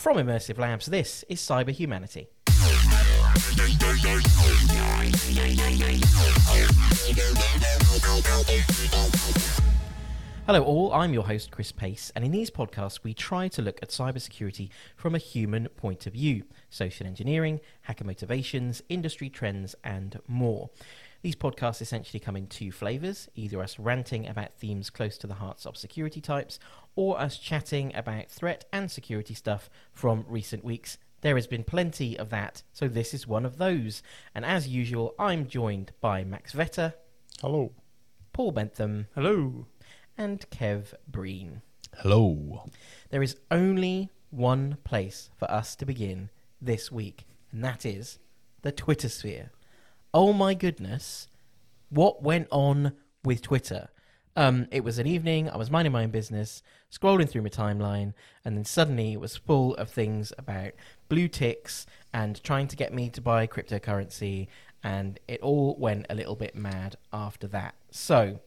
From Immersive Labs, this is Cyber Humanity. Hello, all. I'm your host, Chris Pace, and in these podcasts, we try to look at cybersecurity from a human point of view social engineering, hacker motivations, industry trends, and more. These podcasts essentially come in two flavours either us ranting about themes close to the hearts of security types, or us chatting about threat and security stuff from recent weeks. There has been plenty of that, so this is one of those. And as usual, I'm joined by Max Vetter, Hello. Paul Bentham, Hello. and Kev Breen. Hello. There is only one place for us to begin this week, and that is the Twitter sphere. Oh my goodness, what went on with Twitter? Um, it was an evening, I was minding my own business, scrolling through my timeline, and then suddenly it was full of things about blue ticks and trying to get me to buy cryptocurrency, and it all went a little bit mad after that. So,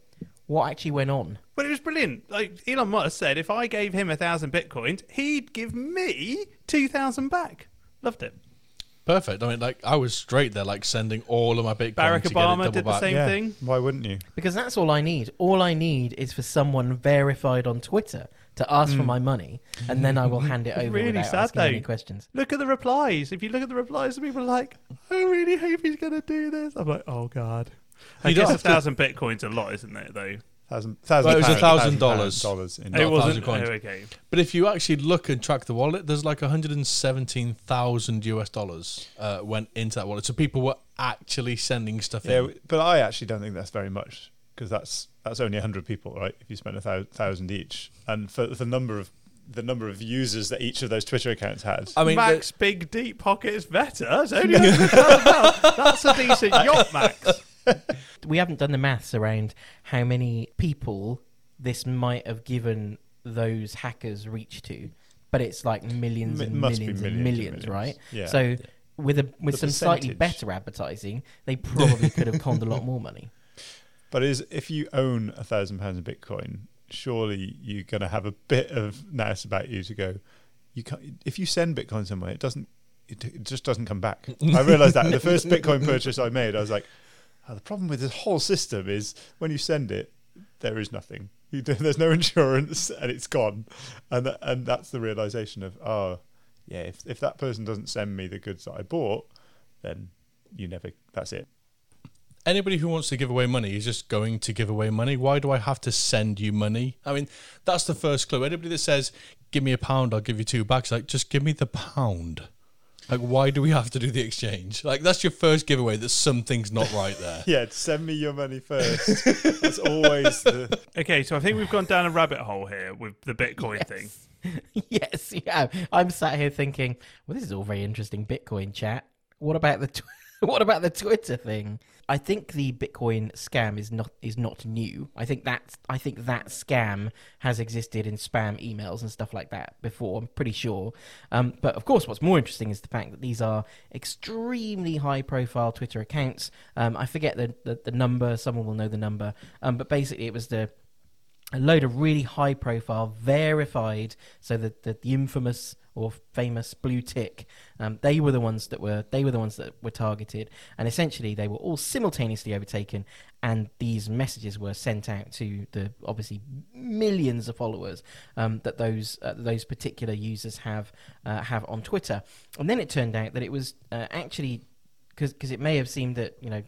what actually went on? Well, it was brilliant. Like Elon Musk said, if I gave him a thousand bitcoins, he'd give me two thousand back. Loved it. Perfect. I mean, like, I was straight there, like, sending all of my Bitcoin Barack to Obama get it did double the back. same yeah. thing. Why wouldn't you? Because that's all I need. All I need is for someone verified on Twitter to ask for mm. my money, and then I will hand it over. Really without sad, asking any though. questions. Look at the replies. If you look at the replies, people are like, "I really hope he's going to do this." I'm like, "Oh God." I You don't guess a have to- thousand bitcoins a lot, isn't it? Though Thousand, thousand Well, it was a thousand dollars. dollars in Not it wasn't. thousand coins. Okay. But if you actually look and track the wallet, there's like 117,000 US dollars uh, went into that wallet. So people were actually sending stuff Yeah, in. but I actually don't think that's very much because that's that's only hundred people, right? If you spend a thou- thousand each, and for the number of the number of users that each of those Twitter accounts had, I mean, Max Big Deep Pocket is better. That's only £100,000. That's a decent yacht, Max. We haven't done the maths around how many people this might have given those hackers reach to, but it's like millions M- and must millions, and millions millions, right? Yeah. So with a with The some slightly better advertising, they probably could have conned a lot more money. but is if you own a thousand pounds of Bitcoin, surely you're going to have a bit of nous about you to go. You can't if you send Bitcoin somewhere, it doesn't. It, it just doesn't come back. I realized that the first Bitcoin purchase I made, I was like, oh, the problem with this whole system is when you send it, there is nothing. Do- there's no insurance, and it's gone. And tha- and that's the realization of oh, yeah. If if that person doesn't send me the goods that I bought, then you never. That's it. anybody who wants to give away money is just going to give away money. Why do I have to send you money? I mean, that's the first clue. Anybody that says, give me a pound, I'll give you two bucks, like, just give me the pound. Like, why do we have to do the exchange? Like, that's your first giveaway that something's not right there. Yeah, send me your money first. that's always the. Okay, so I think we've gone down a rabbit hole here with the Bitcoin thing. yes, yeah. I'm sat here thinking, well, this is all very interesting Bitcoin chat. What about the tw- what about the Twitter thing? I think the Bitcoin scam is not is not new. I think that I think that scam has existed in spam emails and stuff like that before. I'm pretty sure. Um, but of course, what's more interesting is the fact that these are extremely high profile Twitter accounts. Um, I forget the, the the number. Someone will know the number. Um, but basically, it was the a load of really high profile, verified, so that the, the infamous or famous blue tick, um, they were the ones that were they were the ones that were targeted, and essentially they were all simultaneously overtaken, and these messages were sent out to the obviously millions of followers um, that those uh, those particular users have uh, have on Twitter, and then it turned out that it was uh, actually because it may have seemed that you know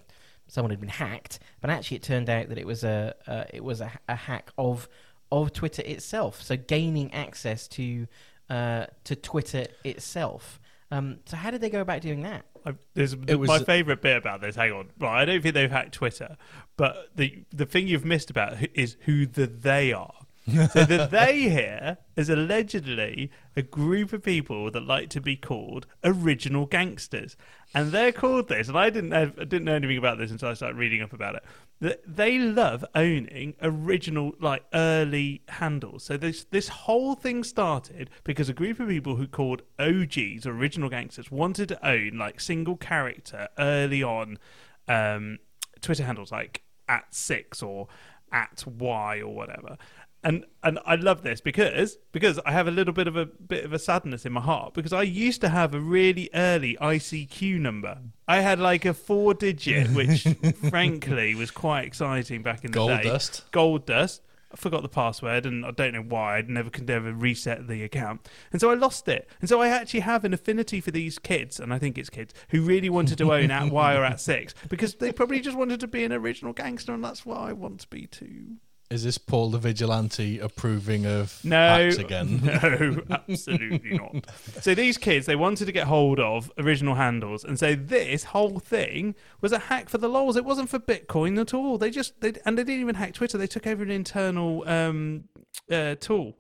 someone had been hacked, but actually it turned out that it was a uh, it was a, a hack of of Twitter itself. So gaining access to uh, to Twitter itself. Um, so how did they go about doing that? I, there's It was- my favourite bit about this. Hang on, right? I don't think they've hacked Twitter, but the the thing you've missed about is who the they are. so the they here is allegedly a group of people that like to be called original gangsters, and they're called this. And I didn't know, I didn't know anything about this until I started reading up about it. They love owning original, like early handles. So this this whole thing started because a group of people who called OGs, original gangsters, wanted to own like single character early on um, Twitter handles, like at six or at Y or whatever. And and I love this because because I have a little bit of a bit of a sadness in my heart because I used to have a really early ICQ number. I had like a four digit, which frankly was quite exciting back in the Gold day. Gold dust. Gold dust. I forgot the password and I don't know why. I'd never could never reset the account. And so I lost it. And so I actually have an affinity for these kids, and I think it's kids, who really wanted to own at Y or at six because they probably just wanted to be an original gangster and that's what I want to be too. Is this Paul the Vigilante approving of No, hacks again? no, absolutely not. So these kids, they wanted to get hold of original handles, and so this whole thing was a hack for the lols. It wasn't for Bitcoin at all. They just they and they didn't even hack Twitter. They took over an internal um, uh, tool.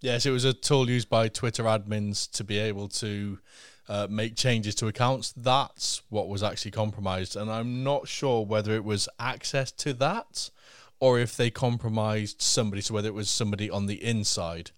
Yes, it was a tool used by Twitter admins to be able to uh, make changes to accounts. That's what was actually compromised, and I'm not sure whether it was access to that or if they compromised somebody. So whether it was somebody on the inside.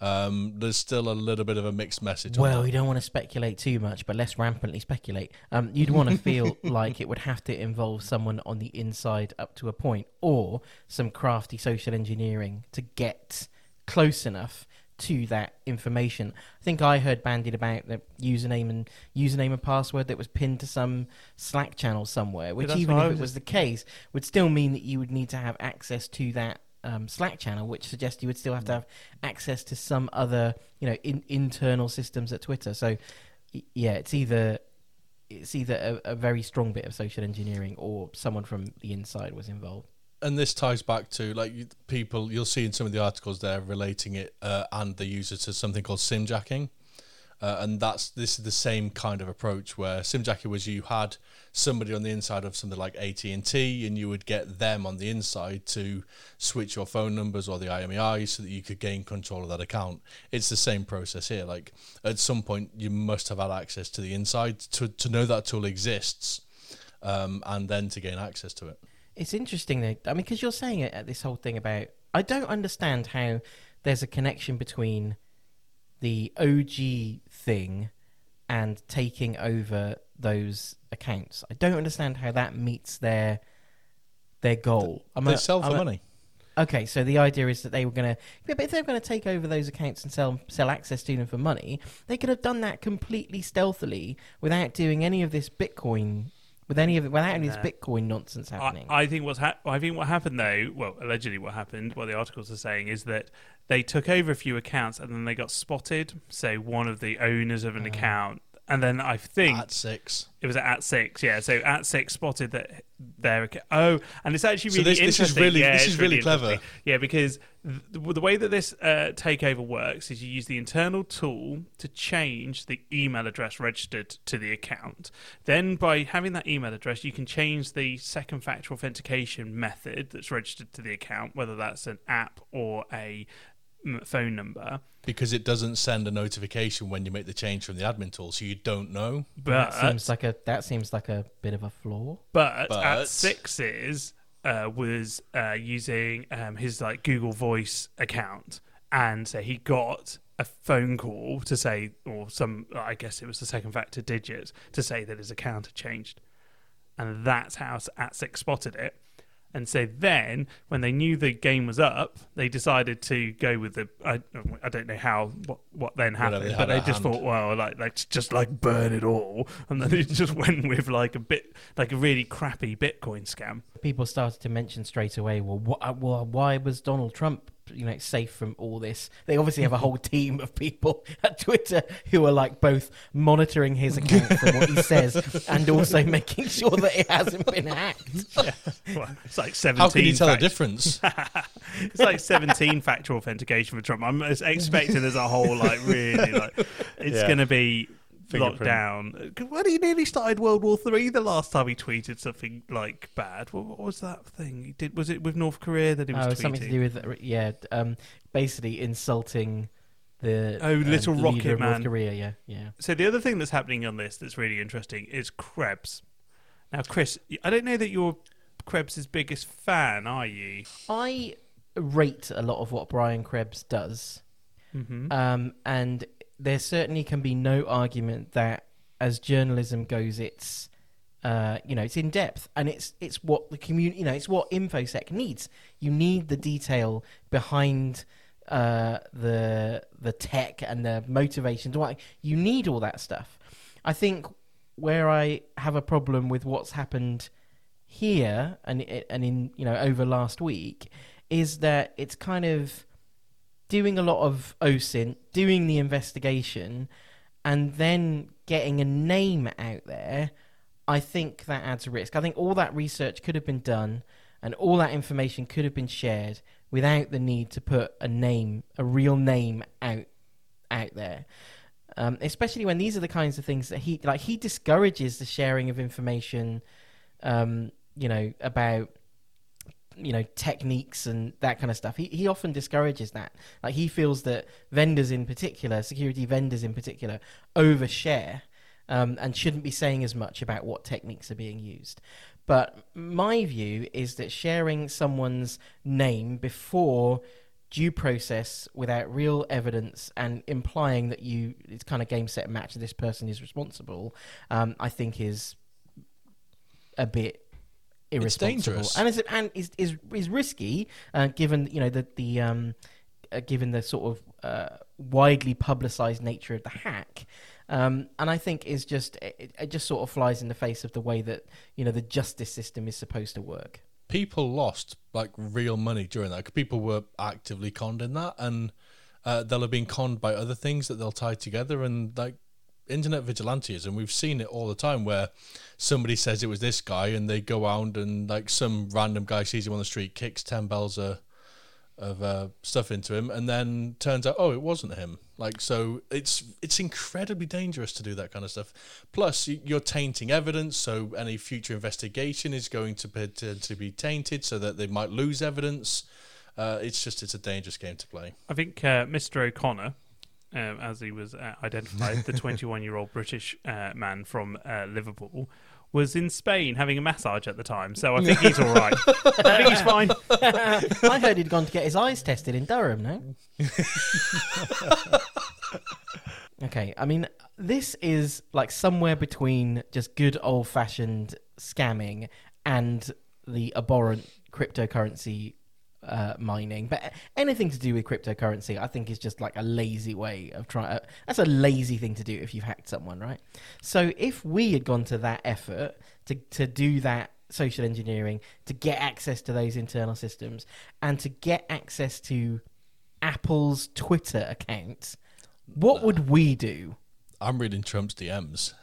Um, there's still a little bit of a mixed message. on Well, we don't want to speculate too much, but let's rampantly speculate. Um, you'd want to feel like it would have to involve someone on the inside up to a point, or some crafty social engineering to get close enough to that information. I think I heard bandied about the username and username and password that was pinned to some Slack channel somewhere, which even if it was the case, would still mean that you would need to have access to that um, Slack channel, which suggests you would still have to have access to some other, you know, in, internal systems at Twitter. So, yeah, it's either it's either a, a very strong bit of social engineering or someone from the inside was involved. And this ties back to like people you'll see in some of the articles there relating it uh, and the user to something called simjacking uh, and that's this is the same kind of approach where simjacking was you had somebody on the inside of something like AT&T and you would get them on the inside to switch your phone numbers or the IMEI so that you could gain control of that account. It's the same process here. Like at some point you must have had access to the inside to, to know that tool exists um, and then to gain access to it It's interesting though. I mean, because you're saying it, uh, this whole thing about. I don't understand how there's a connection between the OG thing and taking over those accounts. I don't understand how that meets their their goal. I'm they a- sell for I'm a- money Okay, so the idea is that they were going to, yeah, but if they're going to take over those accounts and sell sell access to them for money, they could have done that completely stealthily without doing any of this Bitcoin, with any of it, without any of this Bitcoin nonsense happening. I, I think what's hap- I think what happened though, well, allegedly what happened, what the articles are saying is that they took over a few accounts and then they got spotted. So one of the owners of an Oh. account, and then I think at six it was at six, yeah. So at six spotted that there. Oh, and it's actually So really this- this is really- yeah, this is really clever. Yeah, because th- the way that this uh, takeover works is you use the internal tool to change the email address registered to the account. Then, by having that email address, you can change the second factor authentication method that's registered to the account, whether that's an app or a phone number. Because it doesn't send a notification when you make the change from the admin tool, so you don't know. But that seems like a that seems like a bit of a flaw. But, But- at sixes uh, was uh, using um, his like Google Voice account, and so he got a phone call to say, or some, I guess it was the second factor digit to say that his account had changed, and that's how at six spotted it. And so then, when they knew the game was up, they decided to go with the. I, I don't know how what what then happened, they but they just hand. thought, well, like let's just like burn it all, and then it just went with like a bit like a really crappy Bitcoin scam. People started to mention straight away, well, wh- uh, well why was Donald Trump, you know, safe from all this? They obviously have a whole team of people at Twitter who are like both monitoring his account from what he says and also making sure that it hasn't been hacked. Well, it's like seventeen. How can you tell the difference? It's like seventeen factor authentication for Trump. I'm expecting there's a whole like really like it's Yeah. going to be locked down. When he nearly started World War Three, the last time he tweeted something like bad. What, what was that thing he did? Was it with North Korea that he was Oh, tweeting? something to do with yeah, um, basically insulting the Oh, um, little rocket of North man. Korea. Yeah, yeah. So the other thing that's happening on this that's really interesting is Krebs. Now, Chris, I don't know that you're Krebs' biggest fan, are you? I rate a lot of what Brian Krebs does, Mm-hmm. um, and there certainly can be no argument that, as journalism goes, it's Uh, you know, it's in depth, and it's it's what the community, you know, it's what infosec needs. You need the detail behind uh, the the tech and the motivations. Why you need all that stuff. I think where I have a problem with what's happened here and and in you know over last week is that it's kind of doing a lot of OSINT, doing the investigation, and then getting a name out there. I think that adds a risk. I think all that research could have been done and all that information could have been shared without the need to put a name, a real name out out there. Um, especially when these are the kinds of things that he like. He discourages the sharing of information, um, you know, about you know techniques and that kind of stuff. He he often discourages that. Like he feels that vendors in particular, security vendors in particular, overshare um, and shouldn't be saying as much about what techniques are being used. But my view is that sharing someone's name before due process without real evidence and implying that you it's kind of game set match this person is responsible um, i think is a bit irresponsible dangerous. and is and is is, is risky uh, given you know the the um, uh, given the sort of uh, widely publicized nature of the hack um, and I think is just it, it just sort of flies in the face of the way that you know the justice system is supposed to work. people lost like real money during that. People were actively conned in that, and uh, they'll have been conned by other things that they'll tie together. And like internet vigilantism, we've seen it all the time where somebody says it was this guy, and they go out and like some random guy sees him on the street, kicks ten bells of of uh, stuff into him, and then turns out, oh, it wasn't him. Like so, it's it's incredibly dangerous to do that kind of stuff. Plus, you're tainting evidence, so any future investigation is going to be, to, to be tainted, so that they might lose evidence. Uh, it's just it's a dangerous game to play. I think uh, Mr. O'Connor, um, as he was uh, identified, the 21 year old British uh, man from uh, Liverpool, was in Spain having a massage at the time. So I think he's all right. I think he's fine. I heard he'd gone to get his eyes tested in Durham. No. okay, I mean this is like somewhere between just good old fashioned scamming and the abhorrent cryptocurrency uh, mining. But anything to do with cryptocurrency, I think, is just like a lazy way of trying. Uh, that's a lazy thing to do if you've hacked someone, right? So if we had gone to that effort to to do that social engineering to get access to those internal systems and to get access to Apple's Twitter account, what would we do? I'm reading Trump's DMs.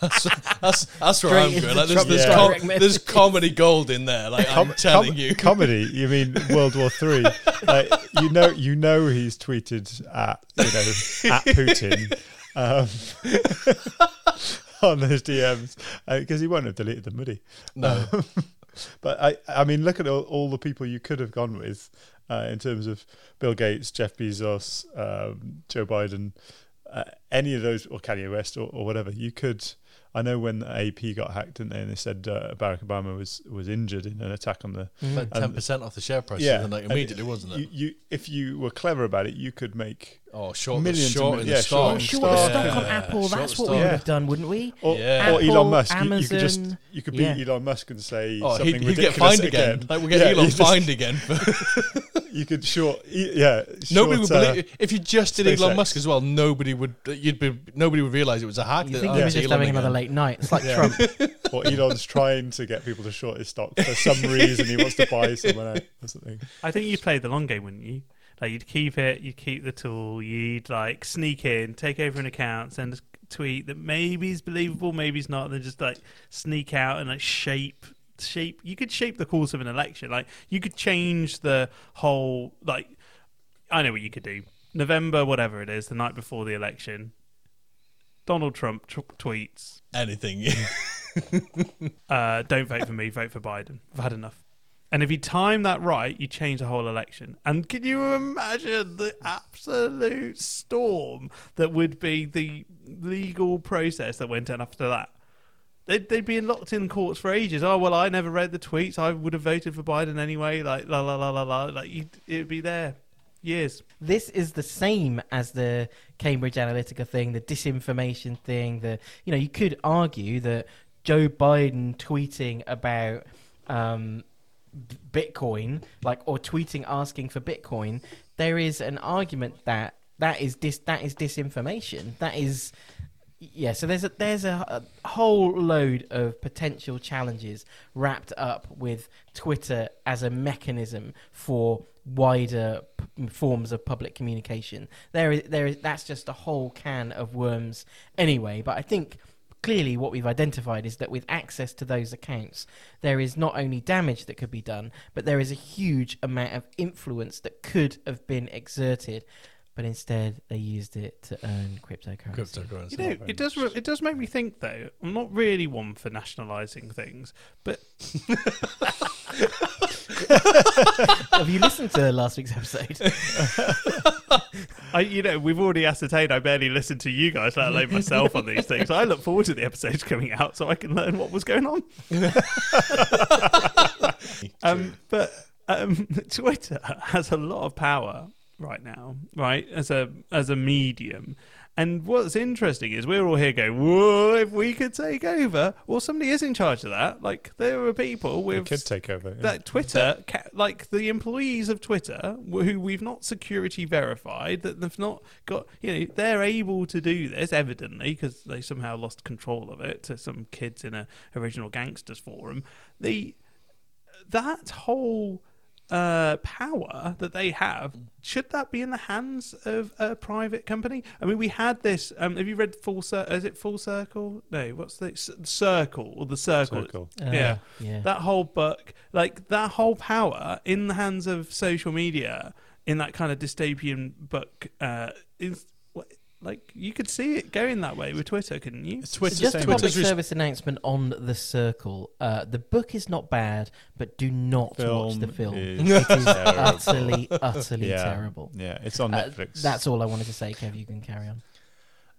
That's, that's, that's where Straight I'm into going. Like, there's, there's, direct com- there's comedy gold in there. Like I'm telling com- you. comedy. You mean World War Three? like, you know, you know, he's tweeted at you know at Putin um, on his DMs because he won't have deleted them, would he? No. Um, but I, I mean, look at all, all the people you could have gone with uh, in terms of Bill Gates, Jeff Bezos, um, Joe Biden, uh, any of those, or Kanye West, or, or whatever. You could. I know when AP got hacked, didn't they? And they said uh, Barack Obama was was injured in an attack on the Mm. Ten And- percent off the share price, yeah, and like and immediately, wasn't you, it? you if you were clever about it, you could make Oh, short, Millions short and in mil- the yeah, stock. Oh, short sure, the stock. stock on Yeah, Apple. short That's what stock. we would have done, wouldn't we? or, Yeah. or Elon Apple, Musk. You, you could just you could yeah. beat Elon Musk and say Oh, something he'd, he'd get fined again. Like we get Yeah, Elon you just- fined again. You could short, yeah. nobody would uh, believe if you just did SpaceX. Elon Musk as well. Nobody would. You'd be. Nobody would realize it was a hack. You that, think oh, he was just Elon having another late night? It's like Yeah. Trump. or Elon's trying to get people to short his stock for some reason. He wants to buy someone out or something. I think you'd play the long game, wouldn't you? Like you'd keep it, you'd keep the tool, you'd like sneak in, take over an account, send a tweet that maybe is believable, maybe it's not, and then just like sneak out and like shape shape you could shape the course of an election. Like you could change the whole like I know what you could do. November, whatever it is, the night before the election. Donald Trump tr- tweets, Anything. uh, "Don't vote for me, vote for Biden. I've had enough." And if you time that right, you change the whole election. And can you imagine the absolute storm that would be the legal process that went on after that? They'd, they'd be locked in courts for ages. Oh well, I never read the tweets. I would have voted for Biden anyway. Like la la la la la. Like it'd be there years. This is the same as the Cambridge Analytica thing, the disinformation thing. The you know you could argue that Joe Biden tweeting about um, Bitcoin, like or tweeting asking for Bitcoin, there is an argument that that is dis that is disinformation. That is yeah. So there's a there's a, a whole load of potential challenges wrapped up with Twitter as a mechanism for wider p- forms of public communication. There is there is that's just a whole can of worms anyway. But I think clearly what we've identified is that with access to those accounts, there is not only damage that could be done, but there is a huge amount of influence that could have been exerted. But instead, they used it to earn cryptocurrency. Cryptocurrency. You know, it does. Re- it does make me think, though. I'm not really one for nationalising things, but have you listened to last week's episode? I, you know, we've already ascertained I barely listen to you guys, let alone myself, on these things. I look forward to the episodes coming out so I can learn what was going on. um, but um, Twitter has a lot of power right now, right? As a as a medium. And what's interesting is we're all here going, "Whoa! If we could take over, well, somebody is in charge of that. Like there are people We with could take over. yeah. that Twitter, ca- like the employees of Twitter, who we've not security verified, that they've not got, you know, they're able to do this evidently because they somehow lost control of it to some kids in a original gangsters forum. The that whole uh, power that they have should that be in the hands of a private company? I mean, we had this. Um, have you read Full Circle? Is it Full Circle? No, what's the C- Circle or the Circle? Circle. Uh, Yeah. yeah. that whole book, like that whole power in the hands of social media, in that kind of dystopian book, uh, is what- like you could see it going that way with Twitter, couldn't you? Twitter, Just a Twitter's public res- service announcement on the Circle. Uh, the book is not bad, but do not watch the film. is It is terrible. utterly, utterly Yeah. terrible. Yeah, it's on Uh, Netflix. that's all I wanted to say, Kev. You can carry on.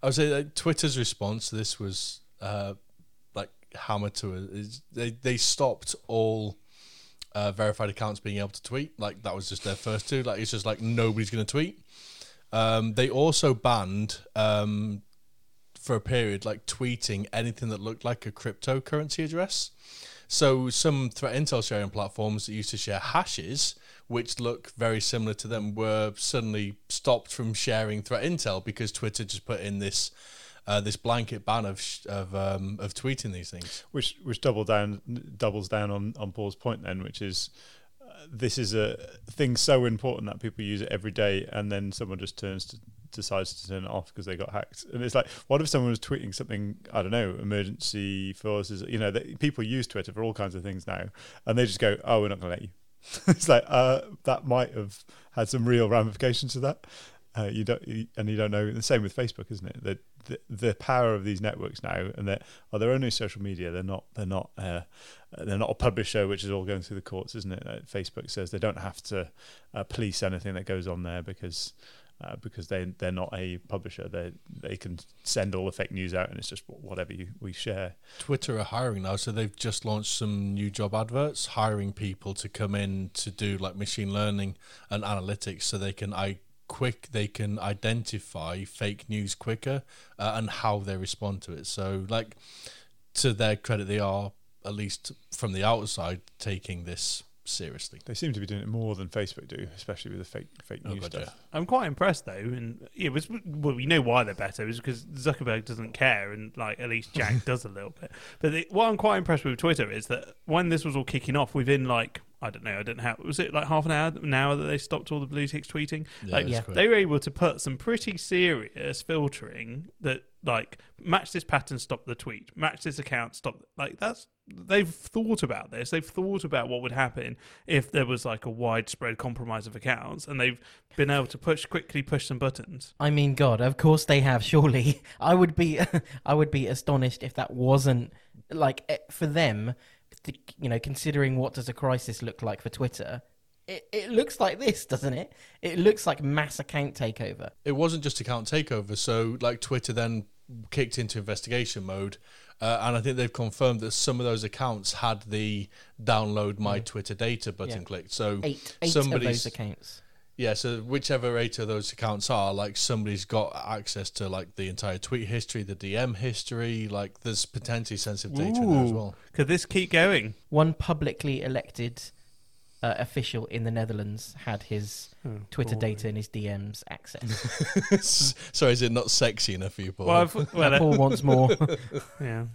I would say that Twitter's response to this was uh, like hammer to it. Is they they stopped all uh, verified accounts being able to tweet. Like that was just their first two. Like it's just like nobody's going to tweet. Um, they also banned um, for a period like tweeting anything that looked like a cryptocurrency address. So some threat intel sharing platforms that used to share hashes, which look very similar to them, were suddenly stopped from sharing threat intel because Twitter just put in this uh, this blanket ban of sh- of um, of tweeting these things. which which double down doubles down on on Paul's point then, which is this is a thing so important that people use it every day, and then someone just turns to decides to turn it off because they got hacked. And it's like, what if someone was tweeting something? I don't know, emergency forces. You know, that people use Twitter for all kinds of things now, and they just go, "Oh, we're not going to let you." it's like uh, that might have had some real ramifications to that. Uh, you don't, you, and you don't know. The same with Facebook, isn't it? The, the the power of these networks now, and that oh, they're only social media. They're not. They're not. Uh, they're not a publisher, which is all going through the courts, isn't it? Uh, Facebook says they don't have to uh, police anything that goes on there because uh, because they they're not a publisher. They they can send all the fake news out, and it's just whatever you, we share. Twitter are hiring now, so they've just launched some new job adverts, hiring people to come in to do like machine learning and analytics, so they can I quick they can identify fake news quicker uh, and how they respond to it. So like to their credit, they are at least from the outside taking this seriously. They seem to be doing it more than Facebook do, especially with the fake fake Oh, news God, stuff. I'm quite impressed though, and it was well, we know why they're better is because Zuckerberg doesn't care, and like at least Jack does a little bit. But the, what I'm quite impressed with Twitter is that when this was all kicking off, within like I don't know, I don't know how was it like half an hour, an hour that they stopped all the blue ticks tweeting. Yeah, like Yeah. they were able to put some pretty serious filtering that like match this pattern, stop the tweet, match this account, stop. Like that's they've thought about this. They've thought about what would happen if there was like a widespread compromise of accounts, and they've been able to push quickly push some buttons. I mean, God, of course they have. Surely, I would be, I would be astonished if that wasn't like eh, for them. You know, considering what does a crisis look like for Twitter, it, it looks like this, doesn't it? It looks like mass account takeover. it wasn't just account takeover. So like Twitter then kicked into investigation mode, uh, and I think they've confirmed that some of those accounts had the download my Twitter data button Yeah. clicked. So Eight, eight of those accounts. Yeah, so whichever eight of those accounts are, like somebody's got access to like the entire tweet history, the DM history. Like there's potentially sensitive data in there as well. Could this keep going? One publicly elected uh, official in the Netherlands had his Oh, Twitter boy. data and his DMs access. so is it not sexy enough for you, Paul? Well, I've, well, Paul wants more, yeah,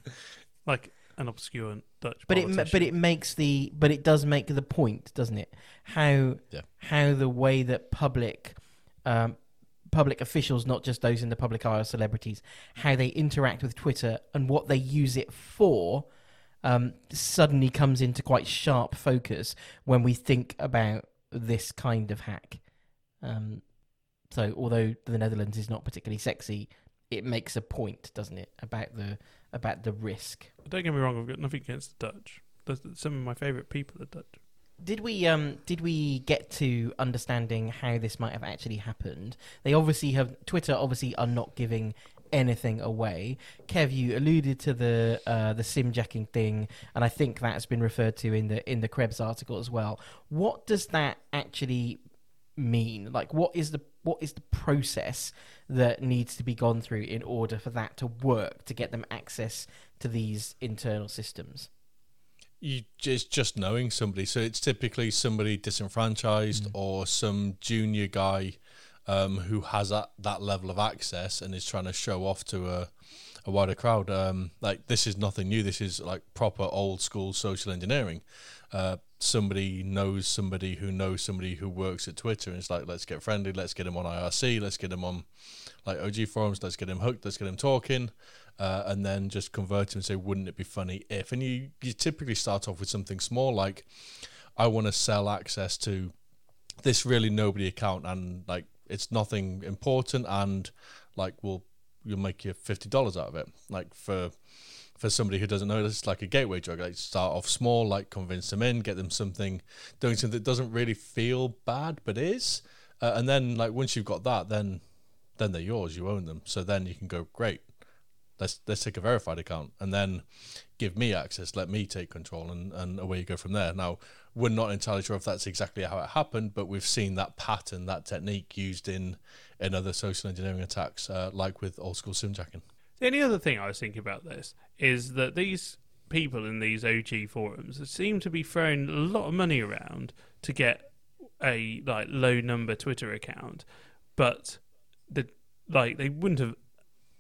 like an obscure Dutch. but it but it makes the but it does make the point, doesn't it? How Yeah. how the way that public um, public officials, not just those in the public eye or celebrities, how they interact with Twitter and what they use it for, um, suddenly comes into quite sharp focus when we think about this kind of hack. Um, so, although the Netherlands is not particularly sexy, it makes a point, doesn't it, about the about the risk. Don't get me wrong. I've got nothing against the Dutch. There's- Some of my favourite people are Dutch. Did we um did we get to understanding how this might have actually happened? They obviously have Twitter obviously are not giving anything away. Kev, you alluded to the uh, the sim jacking thing, and I think that's been referred to in the in the Krebs article as well. What does that actually mean? Like, what is the what is the process that needs to be gone through in order for that to work to get them access to these internal systems? you just just knowing somebody. So it's typically somebody Mm. disenfranchised or some junior guy um, who has that, that level of access and is trying to show off to a, a wider crowd. Um, like this is nothing new. This is like proper old school social engineering. Uh, somebody knows somebody who knows somebody who works at Twitter, and it's like let's get friendly. Let's get him on IRC. Let's get him on like OG forums. Let's get him hooked. Let's get him talking uh, and then just convert him and say, wouldn't it be funny if? And you, you typically start off with something small like, I want to sell access to this really nobody account, and like it's nothing important, and like we'll you'll make you fifty dollars out of it. Like for for somebody who doesn't know, it's like a gateway drug. Like start off small, like convince them in, get them something, doing something that doesn't really feel bad but is, uh, and then like once you've got that, then then they're yours. You own them. So then you can go great let's let's take a verified account and then give me access let me take control and and away you go from there now we're not entirely sure if that's exactly how it happened but we've seen that pattern that technique used in in other social engineering attacks uh, like with old school simjacking The only other thing I was thinking about this is that these people in these OG forums seem to be throwing a lot of money around to get a like low number Twitter account, but the like they wouldn't have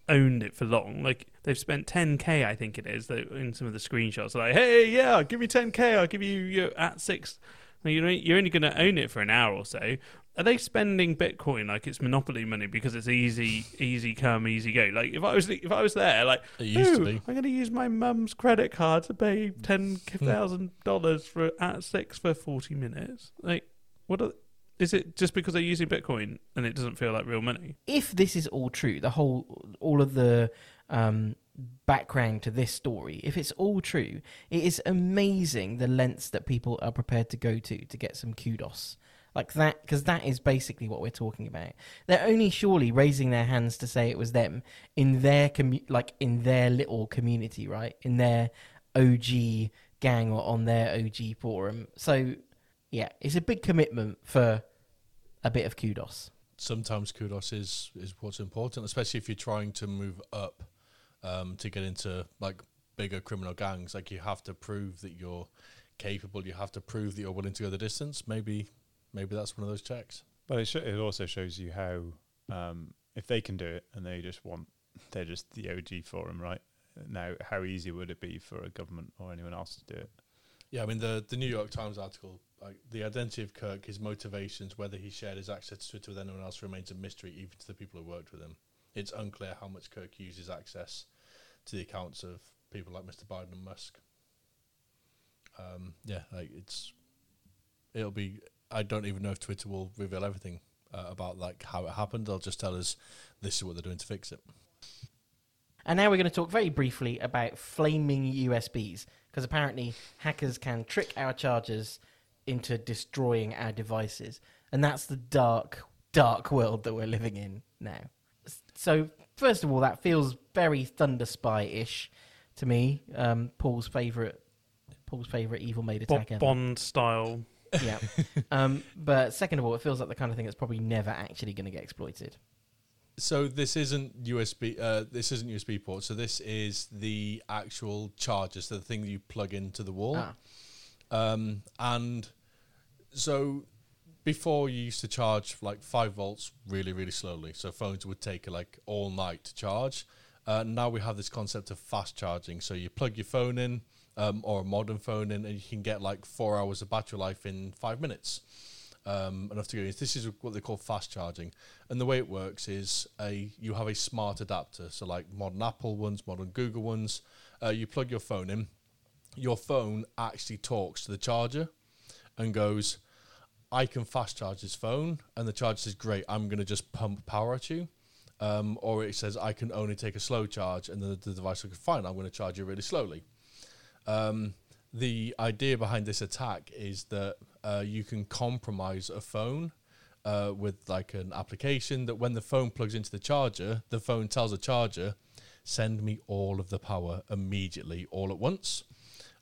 owned it for long. Like they've spent 10k, I think it is, in some of the screenshots. Like, hey, yeah, give me 10k, I'll give you your at six. You're only- you're only going to own it for an hour or so. Are they spending Bitcoin like it's monopoly money because it's easy, easy come, easy go? Like if I was if I was there, like it used to "Ooh, be I'm going to use my mum's credit card to pay ten thousand dollars for at six for forty minutes. Like, what are, is it? Just because they're using Bitcoin and it doesn't feel like real money? if this is all true, the whole, all of the um, background to this story, if it's all true, it is amazing the lengths that people are prepared to go to to get some kudos. Like that, because that is basically what we're talking about. They're only surely raising their hands to say it was them in their commu- like in their little community, right? In their OG gang or on their OG forum. So, yeah, it's a big commitment for a bit of kudos. sometimes kudos is is what's important especially if you're trying to move up um, to get into like bigger criminal gangs like you have to prove that you're capable you have to prove that you're willing to go the distance maybe maybe that's one of those checks But it, sh- it also shows you how um, if they can do it and they just want they're just the OG forum, right? Now, how easy would it be for a government or anyone else to do it? Yeah, I mean the the New York Times article, like the identity of Kirk, his motivations, whether he shared his access to Twitter with anyone else remains a mystery, even to the people who worked with him. It's unclear how much Kirk uses access to the accounts of people like Mr. Biden and Musk. Um, yeah, like it's it'll be. I don't even know if Twitter will reveal everything uh, about like how it happened. They'll just tell us this is what they're doing to fix it. And now we're going to talk very briefly about flaming USBs, because apparently hackers can trick our chargers into destroying our devices. And that's the dark, dark world that we're living in now. So, first of all, that feels very Thunder Spy ish to me. Um, Paul's favourite. Paul's favourite evil maid Bo- attack ever. Bond style yeah. Um, but second of all, it feels like the kind of thing that's probably never actually going to get exploited. So this isn't USB. Uh, this isn't USB port. So this is the actual charger. So the thing that you plug into the wall. Ah. Um, and so before you used to charge like five volts really, really slowly. So phones would take like all night to charge. Uh, now we have this concept of fast charging. So you plug your phone in um, or a modern phone in, and you can get like four hours of battery life in five minutes. Um, enough to go. This is what they call fast charging, and the way it works is a you have a smart adapter. So like modern Apple ones, modern Google ones, uh, you plug your phone in. Your phone actually talks to the charger, and goes, "I can fast charge this phone," and the charger says, "Great, I'm going to just pump power at you." Um, or it says, "I can only take a slow charge," and the, the device will go, "Fine, I'm going to charge you really slowly." Um, the idea behind this attack is that uh, you can compromise a phone uh, with like an application that when the phone plugs into the charger, the phone tells the charger, send me all of the power immediately, all at once.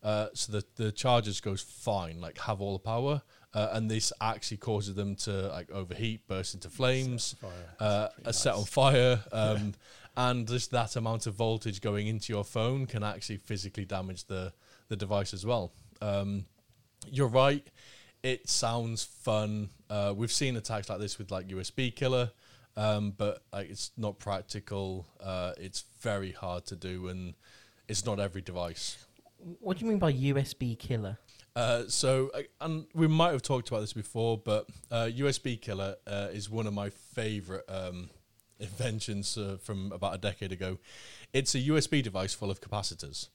Uh, so the the chargers goes fine, like have all the power, uh, and this actually causes them to like overheat, burst into flames, uh, pretty are set on fire, um, and just that amount of voltage going into your phone can actually physically damage the the device as well. Um, you're right. It sounds fun. Uh, we've seen attacks like this with like USB killer, um, but like it's not practical. Uh, it's very hard to do, and it's not every device. What do you mean by USB killer? Uh, so, uh, and we might have talked about this before, but uh, USB killer uh, is one of my favorite um, inventions uh, from about a decade ago. It's a USB device full of capacitors,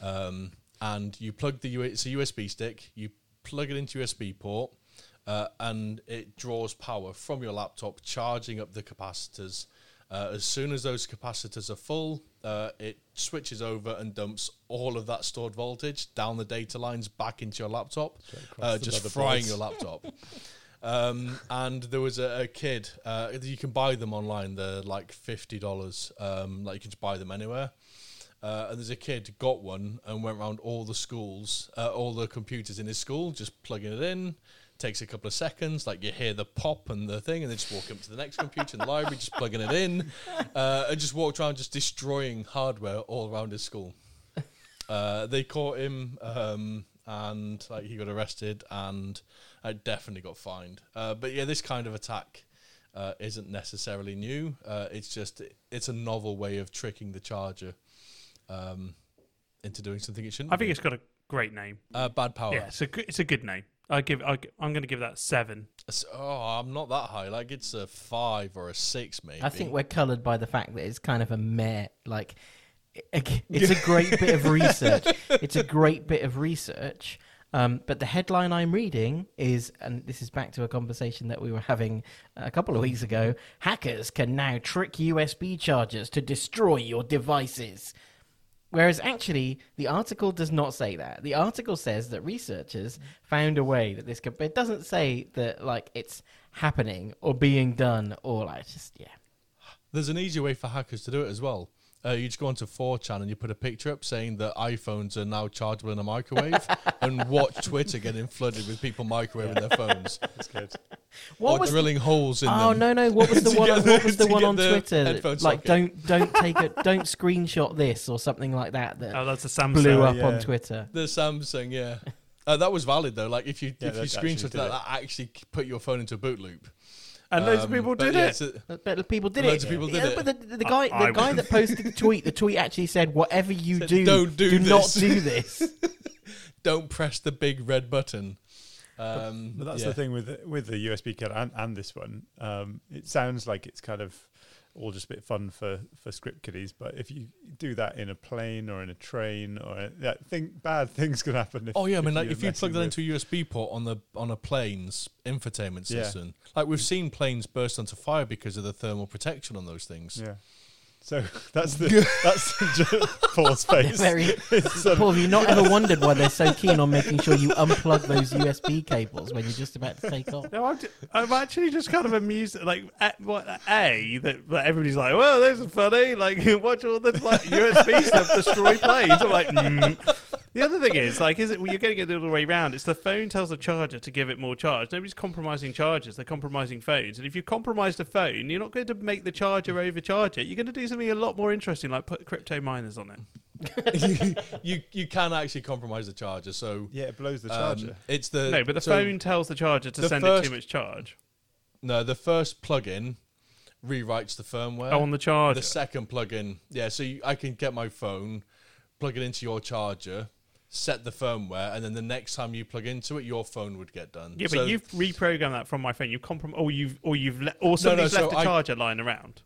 um, and you plug the U- it's a USB stick. You plug it into USB port, uh, and it draws power from your laptop, charging up the capacitors. Uh, as soon as those capacitors are full, uh, it switches over and dumps all of that stored voltage down the data lines back into your laptop, uh, just frying your laptop. um, and there was a, a kid. Uh, you can buy them online. They're like fifty dollars. Um, like you can just buy them anywhere. Uh, and there's a kid got one and went around all the schools, uh, all the computers in his school, just plugging it in. Takes a couple of seconds, like you hear the pop and the thing, and then just walk up to the next computer in the library, just plugging it in, uh, and just walked around, just destroying hardware all around his school. Uh, they caught him, um, and like he got arrested, and I definitely got fined. Uh, but yeah, this kind of attack uh, isn't necessarily new. Uh, it's just it's a novel way of tricking the charger um, into doing something it shouldn't. I think be. it's got a great name. uh, bad power. Yeah, it's a good, it's a good name. I give I, I'm going to give that seven. Oh, I'm not that high. Like it's a five or a six, maybe. I think we're coloured by the fact that it's kind of a meh. Like, it's a great bit of research. It's a great bit of research. Um, but the headline I'm reading is, and this is back to a conversation that we were having a couple of weeks ago hackers can now trick USB chargers to destroy your devices. Whereas actually, the article does not say that. The article says that researchers found a way that this could, but it doesn't say that like it's happening or being done or like just yeah. There's an easy way for hackers to do it as well. Uh, you just go onto 4chan and you put a picture up saying that iPhones are now chargeable in a microwave and watch Twitter getting flooded with people microwaving their phones That's good. What or was drilling holes in Oh them. Oh no no! What was the one? get What was the- the one on the Twitter? that, like socket. don't don't take it, don't screenshot this or something like that. That Oh, that's a Samsung. blew up yeah. on Twitter. The Samsung, yeah. Uh, that was valid though. Like if you Yeah, if you screenshot that, it. that actually put your phone into a boot loop. And loads of Um, people did yeah, it. it's a- But people did Loads it. of people did Yeah, it. But the, the guy, I- the guy that posted the tweet, the tweet actually said, "Whatever you Said, do, "Don't do not this." do this." don't press the big red button. Um, But that's yeah. the thing with with the USB killer and, and this one. Um, it sounds like it's kind of all just a bit fun for for script kiddies, but if you do that in a plane or in a train or a, yeah, think bad things can happen. If, Oh yeah, I mean, like if you plug that into a USB port on the on a plane's infotainment Yeah. system, like we've seen planes burst onto fire because of the thermal protection on those things. yeah. So that's the that's Paul's They're face. very. It's sort of- Paul, have you not ever wondered why they're so keen on making sure you unplug those USB cables when you're just about to take off? No, I'm, ju- I'm actually just kind of amused. Like, a, what, a that, that everybody's like, "Well, this is funny." Like, watch all the like, USB stuff destroy planes. I'm like, mm. The other thing is, like, is it? Well, you're getting it the other way around. It's the phone tells the charger to give it more charge. Nobody's compromising chargers; they're compromising phones. And if you compromise a phone, you're not going to make the charger overcharge it. You're going to do something a lot more interesting, like put crypto miners on it. you you can actually compromise the charger. So Yeah, it blows the um, charger. it's the no, but the so- phone tells the charger to the send it too much charge. No, the first plugin rewrites the firmware. Oh, on the charger. the second plugin, yeah. So you, I can get my phone, plug it into your charger, set the firmware, and then the next time you plug into it, your phone would get done. yeah, but So- you've reprogrammed that from my phone. You've comprom- or you've or you've le- or somebody's so left a I- charger lying around.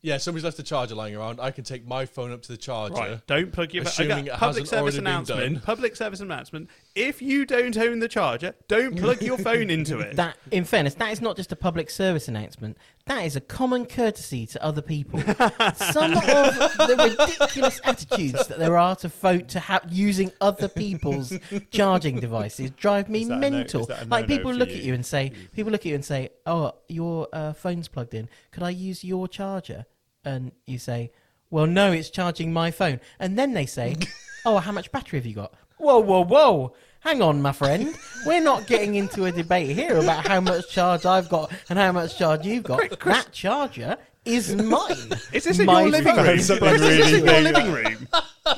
yeah, somebody's left the charger lying around. I can take my phone up to the charger. Right. Don't plug your Assuming okay, it public hasn't service already been announcement. Public service announcement. If you don't own the charger, don't plug your phone into it. That, in fairness, that is not just a public service announcement. That is a common courtesy to other people. Some of the ridiculous attitudes that there are to vote to have using other people's charging devices drive me Is that a no- mental. a like people look you? at you and say, people look at you and say, "Oh, your uh, phone's plugged in. Could I use your charger?" And you say, "Well, no, it's charging my phone." And then they say, "Oh, how much battery have you got?" Whoa, whoa, whoa! Hang on, my friend. We're not getting into a debate here about how much charge I've got and how much charge you've got. That charger is mine. Is this in My your living phone. room? Something Chris, is this really in your big. living room?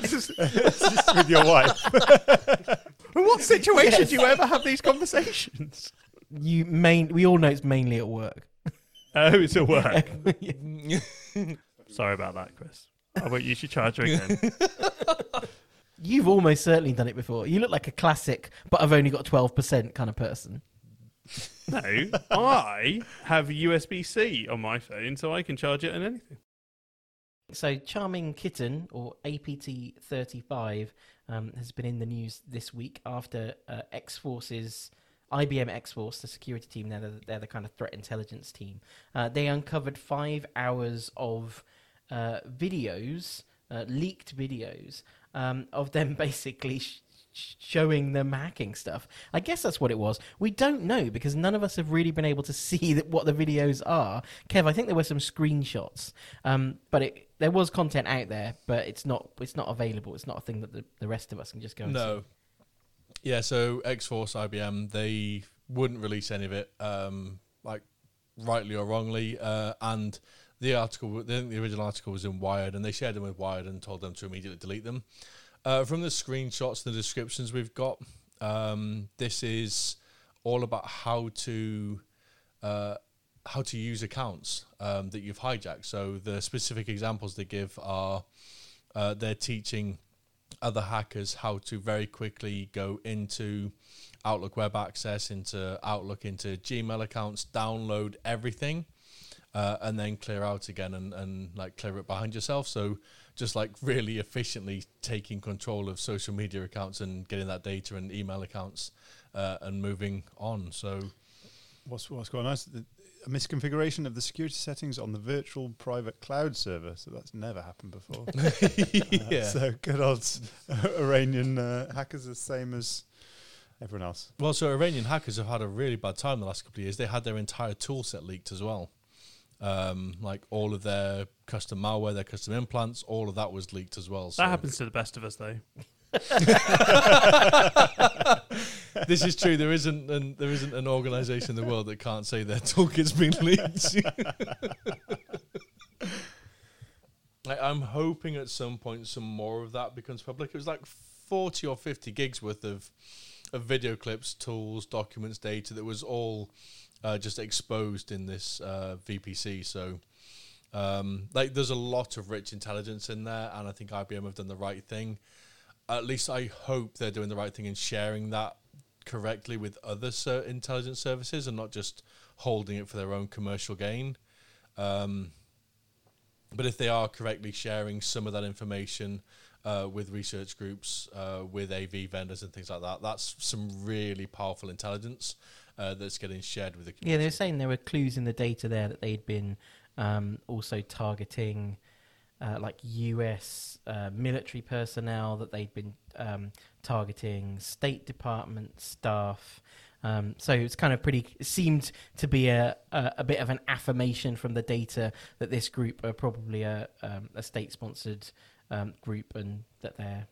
This is- Just with your wife. in what situation Yes. do you ever have these conversations? You main. We all know it's mainly at work. Oh, it's at work. Sorry about that, Chris. I won't use your charger again. You've almost certainly done it before. You look like a classic, but I've only got twelve percent kind of person. No, I have USB C on my phone, so I can charge it on anything. So, Charming Kitten, or APT35, um, has been in the news this week after uh, X Force's IBM X Force, the security team, they're the, they're the kind of threat intelligence team. Uh, they uncovered five hours of uh, videos, uh, leaked videos, um, of them basically sh- sh- showing them hacking stuff. I guess that's what it was. We don't know because none of us have really been able to see that what the videos are. Kev, I think there were some screenshots, um, but it, there was content out there, but it's not it's not available. It's not a thing that the, the rest of us can just go and No. Yeah, so X Force, IBM, they wouldn't release any of it, um, like rightly or wrongly. Uh, and the article, the original article was in Wired, and they shared them with Wired and told them to immediately delete them. Uh, from the screenshots, and the descriptions we've got, um, this is all about how to uh, how to use accounts um, that you've hijacked. So the specific examples they give are uh, they're teaching other hackers how to very quickly go into Outlook Web Access, into Outlook, into Gmail accounts, download everything, uh, and then clear out again and, and like clear it behind yourself. So just like really efficiently taking control of social media accounts and getting that data and email accounts uh, and moving on. So What's what's going on? is A misconfiguration of the security settings on the virtual private cloud server. So that's never happened before. Uh, yeah. So good old Iranian uh, hackers are the same as everyone else. Well, so Iranian hackers have had a really bad time the last couple of years. They had their entire tool set leaked as well. Um, like all of their custom malware, their custom implants, all of that was leaked as well. So That happens to the best of us, though. this is true. There isn't an, there isn't an organization in the world that can't say their toolkit's been leaked. I, I'm hoping at some point some more of that becomes public. It was like 40 or 50 gigs worth of, of video clips, tools, documents, data that was all uh, just exposed in this uh, VPC. So, um, like, there's a lot of rich intelligence in there, and I think IBM have done the right thing. At least I hope they're doing the right thing in sharing that correctly with other ser- intelligence services and not just holding it for their own commercial gain. Um, but if they are correctly sharing some of that information uh, with research groups, uh, with AV vendors and things like that, that's some really powerful intelligence uh, that's getting shared with the Yeah, they were saying there were clues in the data there that they'd been um, also targeting uh, like US uh, military personnel, that they'd been um, targeting State Department staff. Um, so it's kind of pretty. It seemed to be a, a a bit of an affirmation from the data that this group are probably a um, a state-sponsored um, group and that they're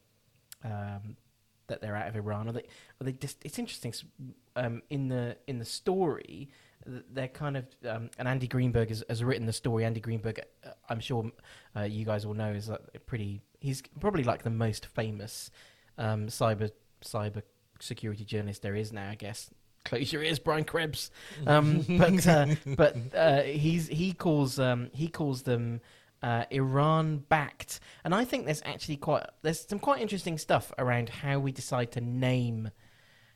um, that they're out of Iran, or they, or they just. It's interesting. Um, in the in the story, they're kind of um, and Andy Greenberg has, has written the story. Andy Greenberg, uh, I'm sure uh, you guys all know, is like a pretty. He's probably like the most famous um, cyber cyber security journalist there is now. I guess. Close your ears, Brian Krebs. Um, but uh, but uh, he's he calls um, he calls them uh, Iran backed, and I think there's actually quite there's some quite interesting stuff around how we decide to name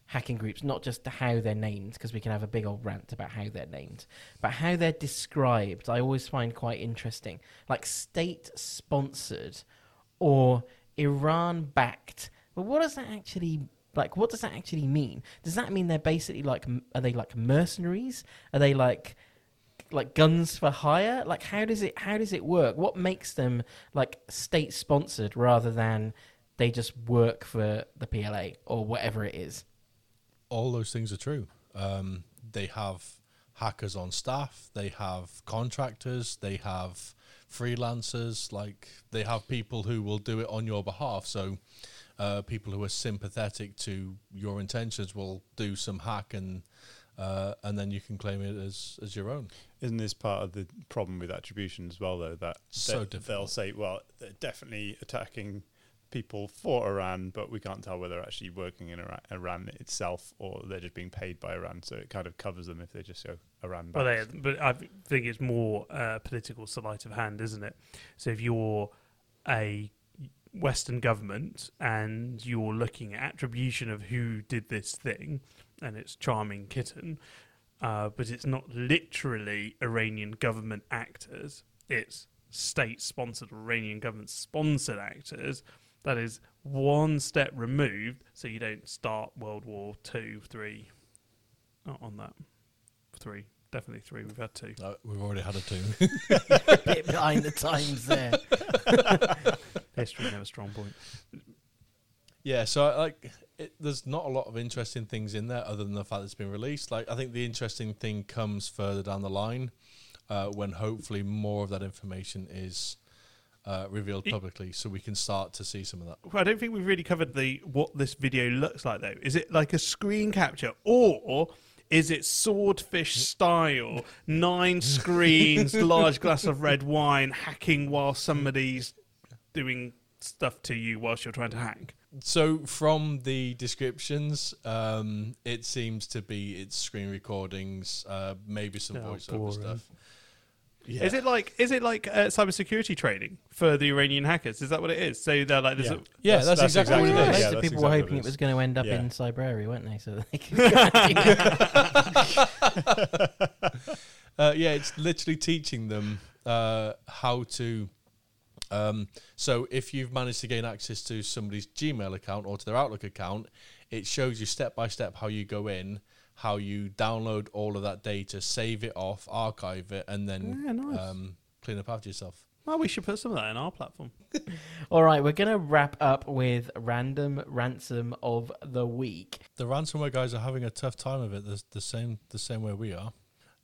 hacking groups, not just how they're named, because we can have a big old rant about how they're named, but how they're described. I always find quite interesting, like state sponsored or Iran backed. But what does that actually like? What does that actually mean? Does that mean they're basically like are they like mercenaries? Are they like like guns for hire? Like how does it how does it work? What makes them like state sponsored rather than they just work for the PLA or whatever it is? all those things are true. Um, they have hackers on staff, they have contractors, they have freelancers, like they have people who will do it on your behalf. So uh, people who are sympathetic to your intentions will do some hack and uh, and then you can claim it as, as your own. Isn't this part of the problem with attribution as well, though? That So they- they'll say, well, they're definitely attacking people for Iran, but we can't tell whether they're actually working in Iran, Iran itself or they're just being paid by Iran. So it kind of covers them if they just go Iran. Well, they, but I think it's more uh, political sleight of hand, isn't it? So if you're a Western government and you're looking at attribution of who did this thing, and it's charming kitten, uh, but it's not literally Iranian government actors. It's state-sponsored Iranian government-sponsored actors. That is one step removed, so you don't start World War Two, three, not on that three, definitely three. We've had two. Uh, we've already had a two. a bit behind the times there. History never strong point. Yeah, so like, it, there's not a lot of interesting things in there other than the fact it's been released. Like, I think the interesting thing comes further down the line uh, when hopefully more of that information is uh, revealed publicly, so we can start to see some of that. Well, I don't think we've really covered the what this video looks like though. Is it like a screen capture or is it swordfish style, nine screens, large glass of red wine, hacking while somebody's doing stuff to you whilst you're trying to hack? So from the descriptions, um, it seems to be it's screen recordings, uh, maybe some Oh, voiceover boring. stuff. Yeah. Is it like is it like uh, cybersecurity training for the Iranian hackers? Is that what it is? So they're like, there's Yeah. a, Yeah, That's- that's, that's exactly, exactly what what it it is. is. Yeah, of that's people were hoping it it was going to end up Yeah. in Cyber weren't they? So they could Uh, yeah, it's literally teaching them uh, how to. Um, so if you've managed to gain access to somebody's Gmail account or to their Outlook account, it shows you step by step how you go in, how you download all of that data, save it off, archive it, and then Yeah, nice. um, clean up after yourself. well, we should put some of that in our platform. All right, we're going to wrap up with random ransom of the week. The ransomware guys are having a tough time of it. The, the same, the same way we are.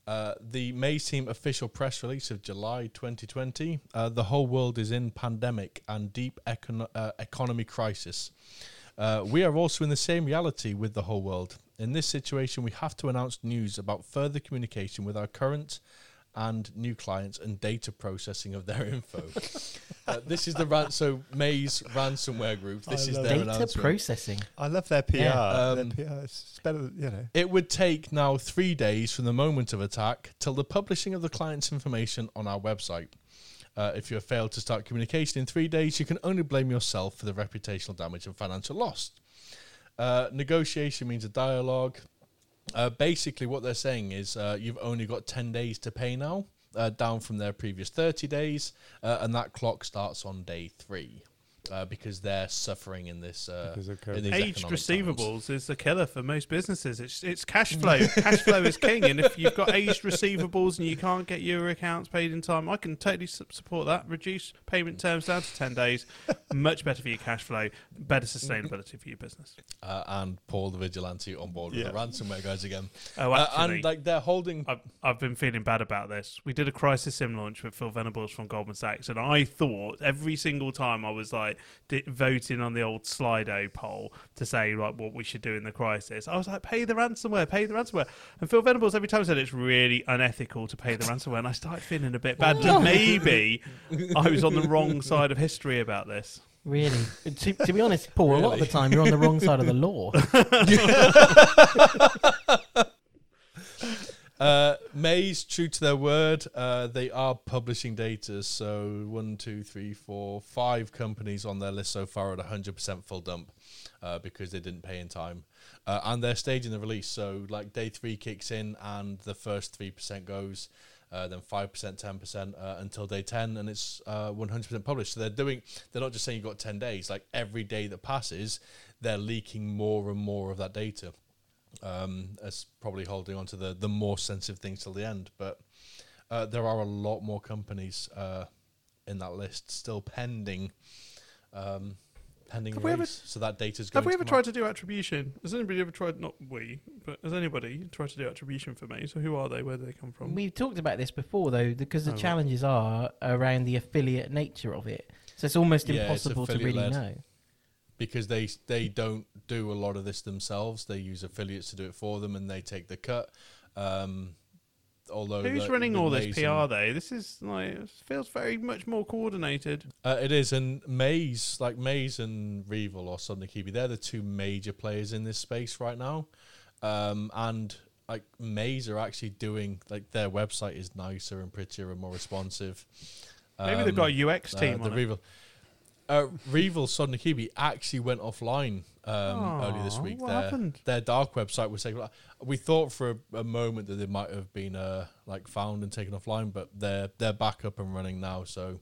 Uh, the Maze Team official press release of July 2020. Uh, the whole world is in pandemic and deep econ- uh, economy crisis. Uh, we are also in the same reality with the whole world. In this situation, we have to announce news about further communication with our current and new clients and data processing of their info. uh, this is the ran- so Maze ransomware group. This I is love their Data announcement. processing. I love their PR. Yeah, um, their PR is better, you know. It would take now three days from the moment of attack till the publishing of the client's information on our website. Uh, if you have failed to start communication in three days, you can only blame yourself for the reputational damage and financial loss. Uh, negotiation means a dialogue. Uh, basically, what they're saying is uh, you've only got 10 days to pay now, uh, down from their previous 30 days, uh, and that clock starts on day three uh, because they're suffering in this. Uh, in these Aged economic times. receivables is the killer for most businesses. It's it's cash flow. cash flow is king, and if you've got aged receivables and you can't get your accounts paid in time, I can totally su- support that. Reduce payment terms down to ten days. Much better for your cash flow. Better sustainability for your business. uh, and Paul the Vigilante on board with Yeah. the ransomware guys again. Oh, Uh, actually, and like they're holding. I've, I've been feeling bad about this. We did a crisis sim launch with Phil Venables from Goldman Sachs, and I thought every single time I was like, like di- voting on the old Slido poll to say like what we should do in the crisis. I was like, pay the ransomware, pay the ransomware. And Phil Venables every time said it's really unethical to pay the ransomware, and I started feeling a bit bad. that maybe I was on the wrong side of history about this. Really? to, to be honest, Paul, a lot of the time you're on the wrong side of the law. Uh, Maze, true to their word, uh, they are publishing data. So one, two, three, four, five companies on their list so far at 100% full dump uh, because they didn't pay in time, uh, and they're staging the release. So like day three kicks in, and the first three percent goes. Uh, then five percent, ten percent uh, until day ten, and it's one hundred percent published. So they're doing. They're not just saying you've got ten days. Like every day that passes, they're leaking more and more of that data um, as probably holding on to the, the more sensitive things till the end. But uh, there are a lot more companies uh, in that list still pending. Um, pending Have we ever- so that data's going Have we to ever tried out. to do attribution? Has anybody ever tried? Not we, but has anybody tried to do attribution for me? So who are they? Where do they come from? We've talked about this before, though, because the Oh, right. challenges are around the affiliate nature of it. So it's almost Yeah, it's impossible to really affiliate-led. know. Because they they don't do a lot of this themselves. They use affiliates to do it for them, and they take the cut. Um, although Who's the- running with all this PR and- though? This is like it feels very much more coordinated. Uh, it is, and Maze, like Maze and REvil or Sodinokibi, they're the two major players in this space right now. Um, and like Maze are actually doing like their website is nicer and prettier and more responsive. Maybe they've got a UX uh, team the on it. REvil. Uh, REvil Sonic Kiwi actually went offline um, earlier this week. what their, happened? their dark website was taken. We thought for a, a moment that they might have been uh, like found and taken offline, but they're they're back up and running now. So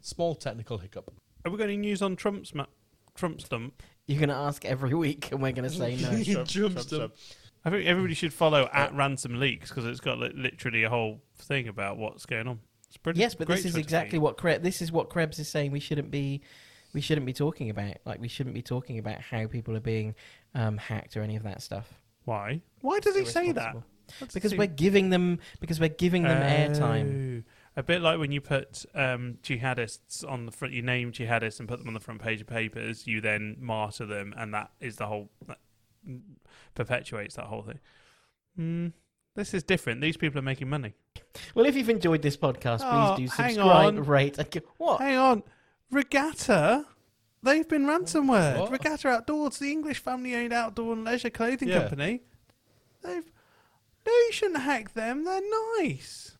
small technical hiccup. Have we got any news on Trump's ma- Trump's dump? You're going to ask every week, and we're going to say no. Trump, Trump Trump, stuff. I think everybody should follow at Ransom Leaks because it's got li- literally a whole thing about what's going on. Pretty. yes, but this is exactly what Kre- this is what Krebs is saying. We shouldn't be, we shouldn't be talking about. Like we shouldn't be talking about how people are being um, hacked or any of that stuff. Why? Why does he say that? That's Because we're giving them because we're giving them airtime. Oh. A bit like when you put um, jihadists on the front, you name jihadists and put them on the front page of papers. You then martyr them, and that is the whole that perpetuates that whole thing. Mm, this is different. These people are making money. Well, if you've enjoyed this podcast, Oh, please do hang subscribe, on. rate, and give, what? Hang on, Regatta. They've been ransomware. What? Regatta Outdoors, the English family-owned outdoor and leisure clothing Yeah. company. They've. No, you shouldn't hack them. They're nice.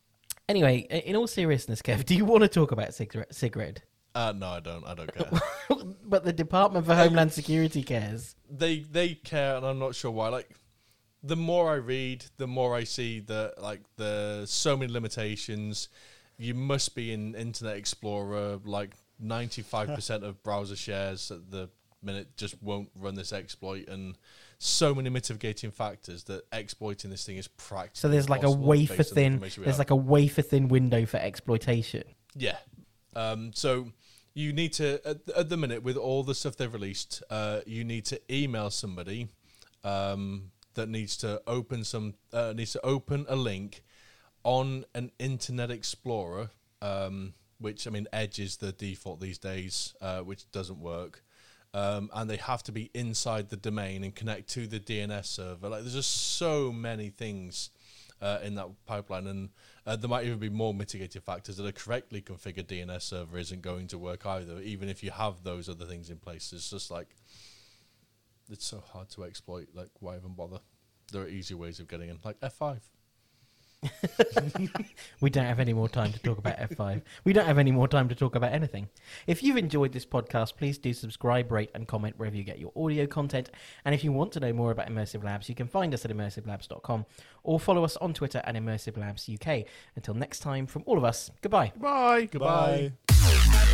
Anyway, in all seriousness, Kev, do you want to talk about cigarette? SIGRed? Uh, no, I don't. I don't care. but the Department for Homeland Security cares. they they care, and I'm not sure why. Like, the more I read, the more I see that like the so many limitations. You must be in Internet Explorer. Like, 95 percent of browser shares at the minute just won't run this exploit, and so many mitigating factors that exploiting this thing is practical. So there's like a wafer the thin. There's have. like a wafer thin window for exploitation. Yeah. Um, so you need to at, at the minute with all the stuff they've released, uh, you need to email somebody um, that needs to open some uh, needs to open a link on an Internet Explorer, um, which I mean Edge is the default these days, uh, which doesn't work. Um, and they have to be inside the domain and connect to the DNS server. Like, there's just so many things uh, in that pipeline, and uh, there might even be more mitigating factors that a correctly configured DNS server isn't going to work either, even if you have those other things in place. It's just like it's so hard to exploit. Like, why even bother? There are easier ways of getting in, like F5. We don't have any more time to talk about F5. We don't have any more time to talk about anything. If you've enjoyed this podcast, please do subscribe, rate, and comment wherever you get your audio content. And if you want to know more about Immersive Labs, you can find us at immersivelabs.com or follow us on Twitter at Immersive Labs UK. Until next time, from all of us, goodbye. Bye. Goodbye. Bye.